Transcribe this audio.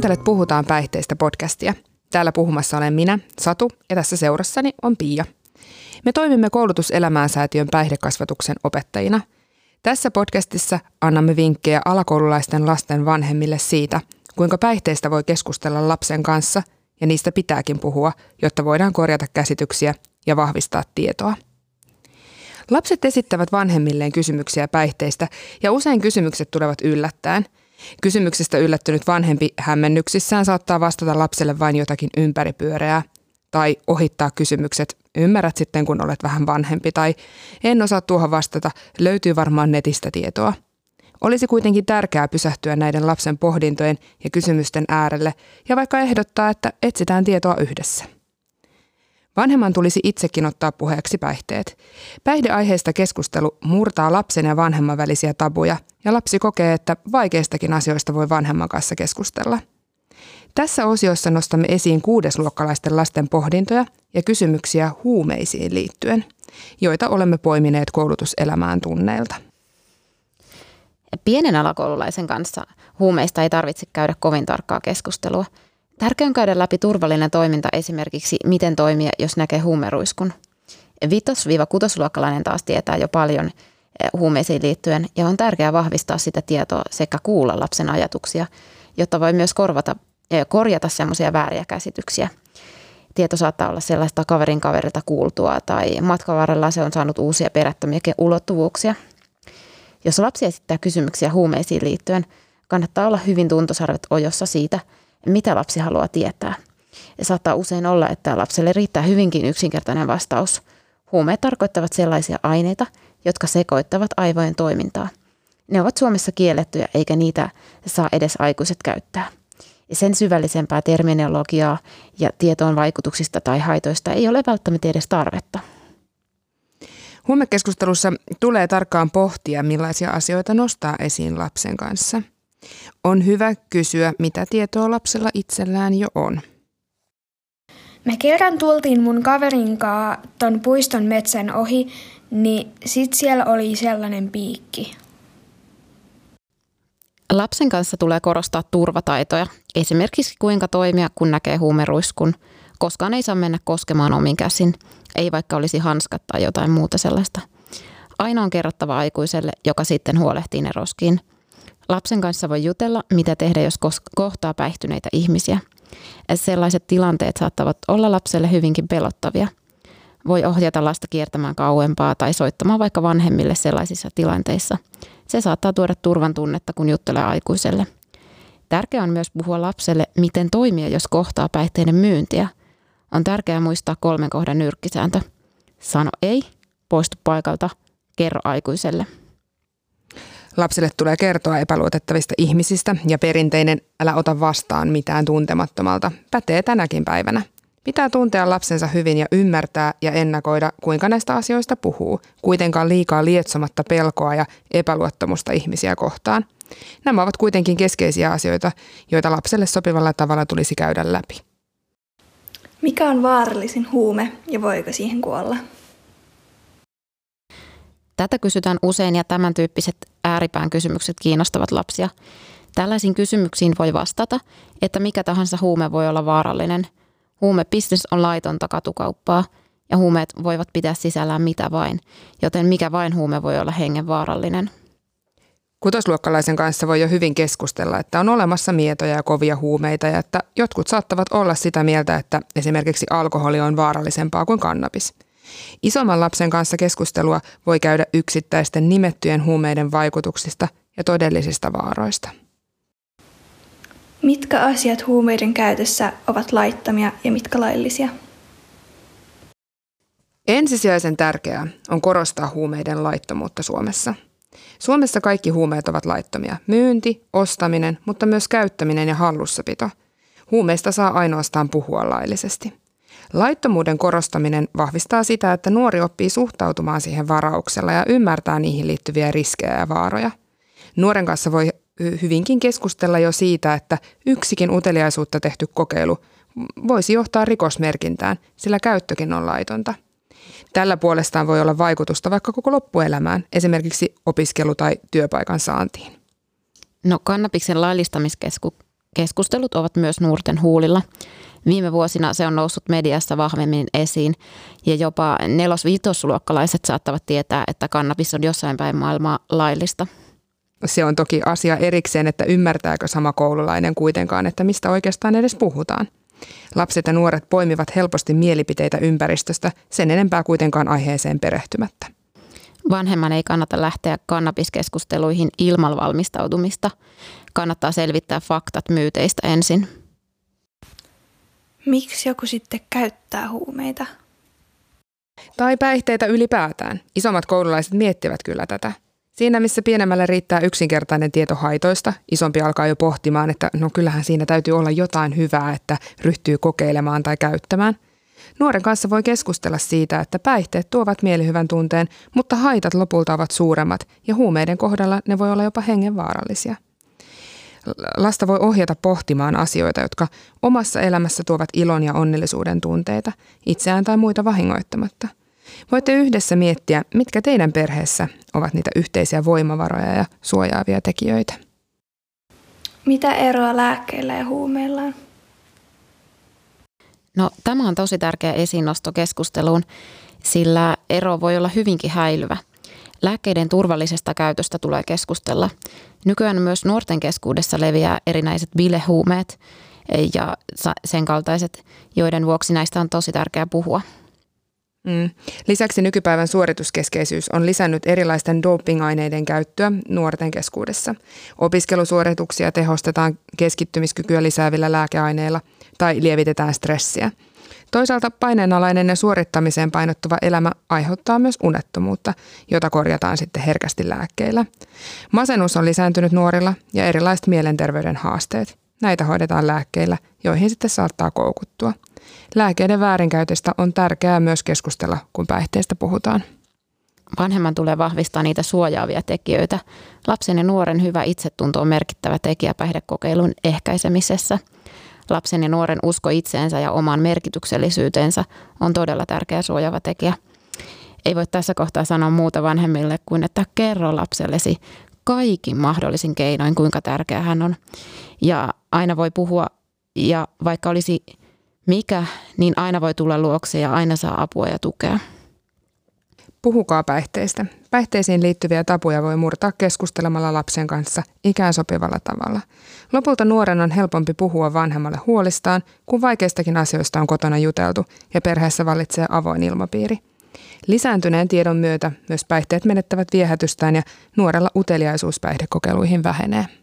Kuuntelet Puhutaan päihteistä podcastia. Täällä puhumassa olen minä, Satu, ja tässä seurassani on Pia. Me toimimme koulutuselämään säätiön päihdekasvatuksen opettajina. Tässä podcastissa annamme vinkkejä alakoululaisten lasten vanhemmille siitä, kuinka päihteistä voi keskustella lapsen kanssa ja niistä pitääkin puhua, jotta voidaan korjata käsityksiä ja vahvistaa tietoa. Lapset esittävät vanhemmilleen kysymyksiä päihteistä ja usein kysymykset tulevat yllättäen – Kysymyksestä yllättynyt vanhempi hämmennyksissään saattaa vastata lapselle vain jotakin ympäripyöreää tai ohittaa kysymykset, ymmärrät sitten kun olet vähän vanhempi tai en osaa tuohon vastata, löytyy varmaan netistä tietoa. Olisi kuitenkin tärkeää pysähtyä näiden lapsen pohdintojen ja kysymysten äärelle ja vaikka ehdottaa, että etsitään tietoa yhdessä. Vanhemman tulisi itsekin ottaa puheeksi päihteet. Päihdeaiheista keskustelu murtaa lapsen ja vanhemman välisiä tabuja ja lapsi kokee, että vaikeistakin asioista voi vanhemman kanssa keskustella. Tässä osiossa nostamme esiin kuudesluokkalaisten lasten pohdintoja ja kysymyksiä huumeisiin liittyen, joita olemme poimineet koulutuselämään tunneilta. Pienen alakoululaisen kanssa huumeista ei tarvitse käydä kovin tarkkaa keskustelua – Tärkeää on käydä läpi turvallinen toiminta esimerkiksi, miten toimia, jos näkee huumeruiskun. Vitos-kutosluokkalainen taas tietää jo paljon huumeisiin liittyen ja on tärkeää vahvistaa sitä tietoa sekä kuulla lapsen ajatuksia, jotta voi myös korvata, eh, korjata semmoisia vääriä käsityksiä. Tieto saattaa olla sellaista kaverin kaverilta kuultua tai matkan varrella se on saanut uusia perättömiä ulottuvuuksia. Jos lapsi esittää kysymyksiä huumeisiin liittyen, kannattaa olla hyvin tuntosarvet ojossa siitä – mitä lapsi haluaa tietää. Ja saattaa usein olla, että lapselle riittää hyvinkin yksinkertainen vastaus. Huumeet tarkoittavat sellaisia aineita, jotka sekoittavat aivojen toimintaa. Ne ovat Suomessa kiellettyjä eikä niitä saa edes aikuiset käyttää. Ja sen syvällisempää terminologiaa ja tietoon vaikutuksista tai haitoista ei ole välttämättä edes tarvetta. Huumekeskustelussa tulee tarkkaan pohtia, millaisia asioita nostaa esiin lapsen kanssa – on hyvä kysyä, mitä tietoa lapsella itsellään jo on. Me kerran tultiin mun kaverin kanssa ton puiston metsän ohi, niin sit siellä oli sellainen piikki. Lapsen kanssa tulee korostaa turvataitoja, esimerkiksi kuinka toimia, kun näkee huumeruiskun. Koskaan ei saa mennä koskemaan omin käsin, ei vaikka olisi hanskat tai jotain muuta sellaista. Aina on kerrottava aikuiselle, joka sitten huolehtii ne roskiin – Lapsen kanssa voi jutella, mitä tehdä, jos kohtaa päihtyneitä ihmisiä. Sellaiset tilanteet saattavat olla lapselle hyvinkin pelottavia. Voi ohjata lasta kiertämään kauempaa tai soittamaan vaikka vanhemmille sellaisissa tilanteissa. Se saattaa tuoda turvan tunnetta, kun juttelee aikuiselle. Tärkeää on myös puhua lapselle, miten toimia, jos kohtaa päihteiden myyntiä. On tärkeää muistaa kolmen kohdan nyrkkisääntö. Sano ei, poistu paikalta, kerro aikuiselle. Lapselle tulee kertoa epäluotettavista ihmisistä ja perinteinen älä ota vastaan mitään tuntemattomalta pätee tänäkin päivänä. Pitää tuntea lapsensa hyvin ja ymmärtää ja ennakoida, kuinka näistä asioista puhuu, kuitenkaan liikaa lietsomatta pelkoa ja epäluottamusta ihmisiä kohtaan. Nämä ovat kuitenkin keskeisiä asioita, joita lapselle sopivalla tavalla tulisi käydä läpi. Mikä on vaarallisin huume ja voiko siihen kuolla? Tätä kysytään usein ja tämän tyyppiset ääripään kysymykset kiinnostavat lapsia. Tällaisiin kysymyksiin voi vastata, että mikä tahansa huume voi olla vaarallinen. Huumebisnes on laitonta katukauppaa ja huumeet voivat pitää sisällään mitä vain, joten mikä vain huume voi olla hengenvaarallinen. Kutosluokkalaisen kanssa voi jo hyvin keskustella, että on olemassa mietoja ja kovia huumeita ja että jotkut saattavat olla sitä mieltä, että esimerkiksi alkoholi on vaarallisempaa kuin kannabis – Isomman lapsen kanssa keskustelua voi käydä yksittäisten nimettyjen huumeiden vaikutuksista ja todellisista vaaroista. Mitkä asiat huumeiden käytössä ovat laittomia ja mitkä laillisia? Ensisijaisen tärkeää on korostaa huumeiden laittomuutta Suomessa. Suomessa kaikki huumeet ovat laittomia. Myynti, ostaminen, mutta myös käyttäminen ja hallussapito. Huumeista saa ainoastaan puhua laillisesti. Laittomuuden korostaminen vahvistaa sitä, että nuori oppii suhtautumaan siihen varauksella ja ymmärtää niihin liittyviä riskejä ja vaaroja. Nuoren kanssa voi hyvinkin keskustella jo siitä, että yksikin uteliaisuutta tehty kokeilu voisi johtaa rikosmerkintään, sillä käyttökin on laitonta. Tällä puolestaan voi olla vaikutusta vaikka koko loppuelämään, esimerkiksi opiskelu- tai työpaikan saantiin. No kannabiksen laillistamiskeskus keskustelut ovat myös nuorten huulilla. Viime vuosina se on noussut mediassa vahvemmin esiin ja jopa nelos-viitosluokkalaiset saattavat tietää, että kannabis on jossain päin maailmaa laillista. Se on toki asia erikseen, että ymmärtääkö sama koululainen kuitenkaan, että mistä oikeastaan edes puhutaan. Lapset ja nuoret poimivat helposti mielipiteitä ympäristöstä, sen enempää kuitenkaan aiheeseen perehtymättä. Vanhemman ei kannata lähteä kannabiskeskusteluihin ilman valmistautumista. Kannattaa selvittää faktat myyteistä ensin. Miksi joku sitten käyttää huumeita? Tai päihteitä ylipäätään. Isommat koululaiset miettivät kyllä tätä. Siinä, missä pienemmällä riittää yksinkertainen tieto haitoista, isompi alkaa jo pohtimaan, että no kyllähän siinä täytyy olla jotain hyvää, että ryhtyy kokeilemaan tai käyttämään. Nuoren kanssa voi keskustella siitä, että päihteet tuovat mielihyvän tunteen, mutta haitat lopulta ovat suuremmat ja huumeiden kohdalla ne voi olla jopa hengenvaarallisia. Lasta voi ohjata pohtimaan asioita, jotka omassa elämässä tuovat ilon ja onnellisuuden tunteita, itseään tai muita vahingoittamatta. Voitte yhdessä miettiä, mitkä teidän perheessä ovat niitä yhteisiä voimavaroja ja suojaavia tekijöitä. Mitä eroa lääkkeillä ja huumeilla on? No tämä on tosi tärkeä esiinnosto keskusteluun, sillä ero voi olla hyvinkin häilyvä. Lääkkeiden turvallisesta käytöstä tulee keskustella. Nykyään myös nuorten keskuudessa leviää erinäiset bilehuumeet ja sen kaltaiset, joiden vuoksi näistä on tosi tärkeää puhua. Mm. Lisäksi nykypäivän suorituskeskeisyys on lisännyt erilaisten dopingaineiden käyttöä nuorten keskuudessa. Opiskelusuorituksia tehostetaan keskittymiskykyä lisäävillä lääkeaineilla tai lievitetään stressiä. Toisaalta paineenalainen ja suorittamiseen painottuva elämä aiheuttaa myös unettomuutta, jota korjataan sitten herkästi lääkkeillä. Masennus on lisääntynyt nuorilla ja erilaiset mielenterveyden haasteet. Näitä hoidetaan lääkkeillä, joihin sitten saattaa koukuttua. Lääkkeiden väärinkäytöstä on tärkeää myös keskustella, kun päihteistä puhutaan. Vanhemman tulee vahvistaa niitä suojaavia tekijöitä. Lapsen ja nuoren hyvä itsetunto on merkittävä tekijä päihdekokeilun ehkäisemisessä. Lapsen ja nuoren usko itseensä ja omaan merkityksellisyyteensä on todella tärkeä suojaava tekijä. Ei voi tässä kohtaa sanoa muuta vanhemmille kuin, että kerro lapsellesi kaikin mahdollisin keinoin, kuinka tärkeä hän on. Ja aina voi puhua, ja vaikka olisi mikä, niin aina voi tulla luokse ja aina saa apua ja tukea. Puhukaa päihteistä. Päihteisiin liittyviä tapuja voi murtaa keskustelemalla lapsen kanssa ikään sopivalla tavalla. Lopulta nuoren on helpompi puhua vanhemmalle huolistaan, kun vaikeistakin asioista on kotona juteltu ja perheessä vallitsee avoin ilmapiiri. Lisääntyneen tiedon myötä myös päihteet menettävät viehätystään ja nuorella uteliaisuus päihdekokeiluihin vähenee.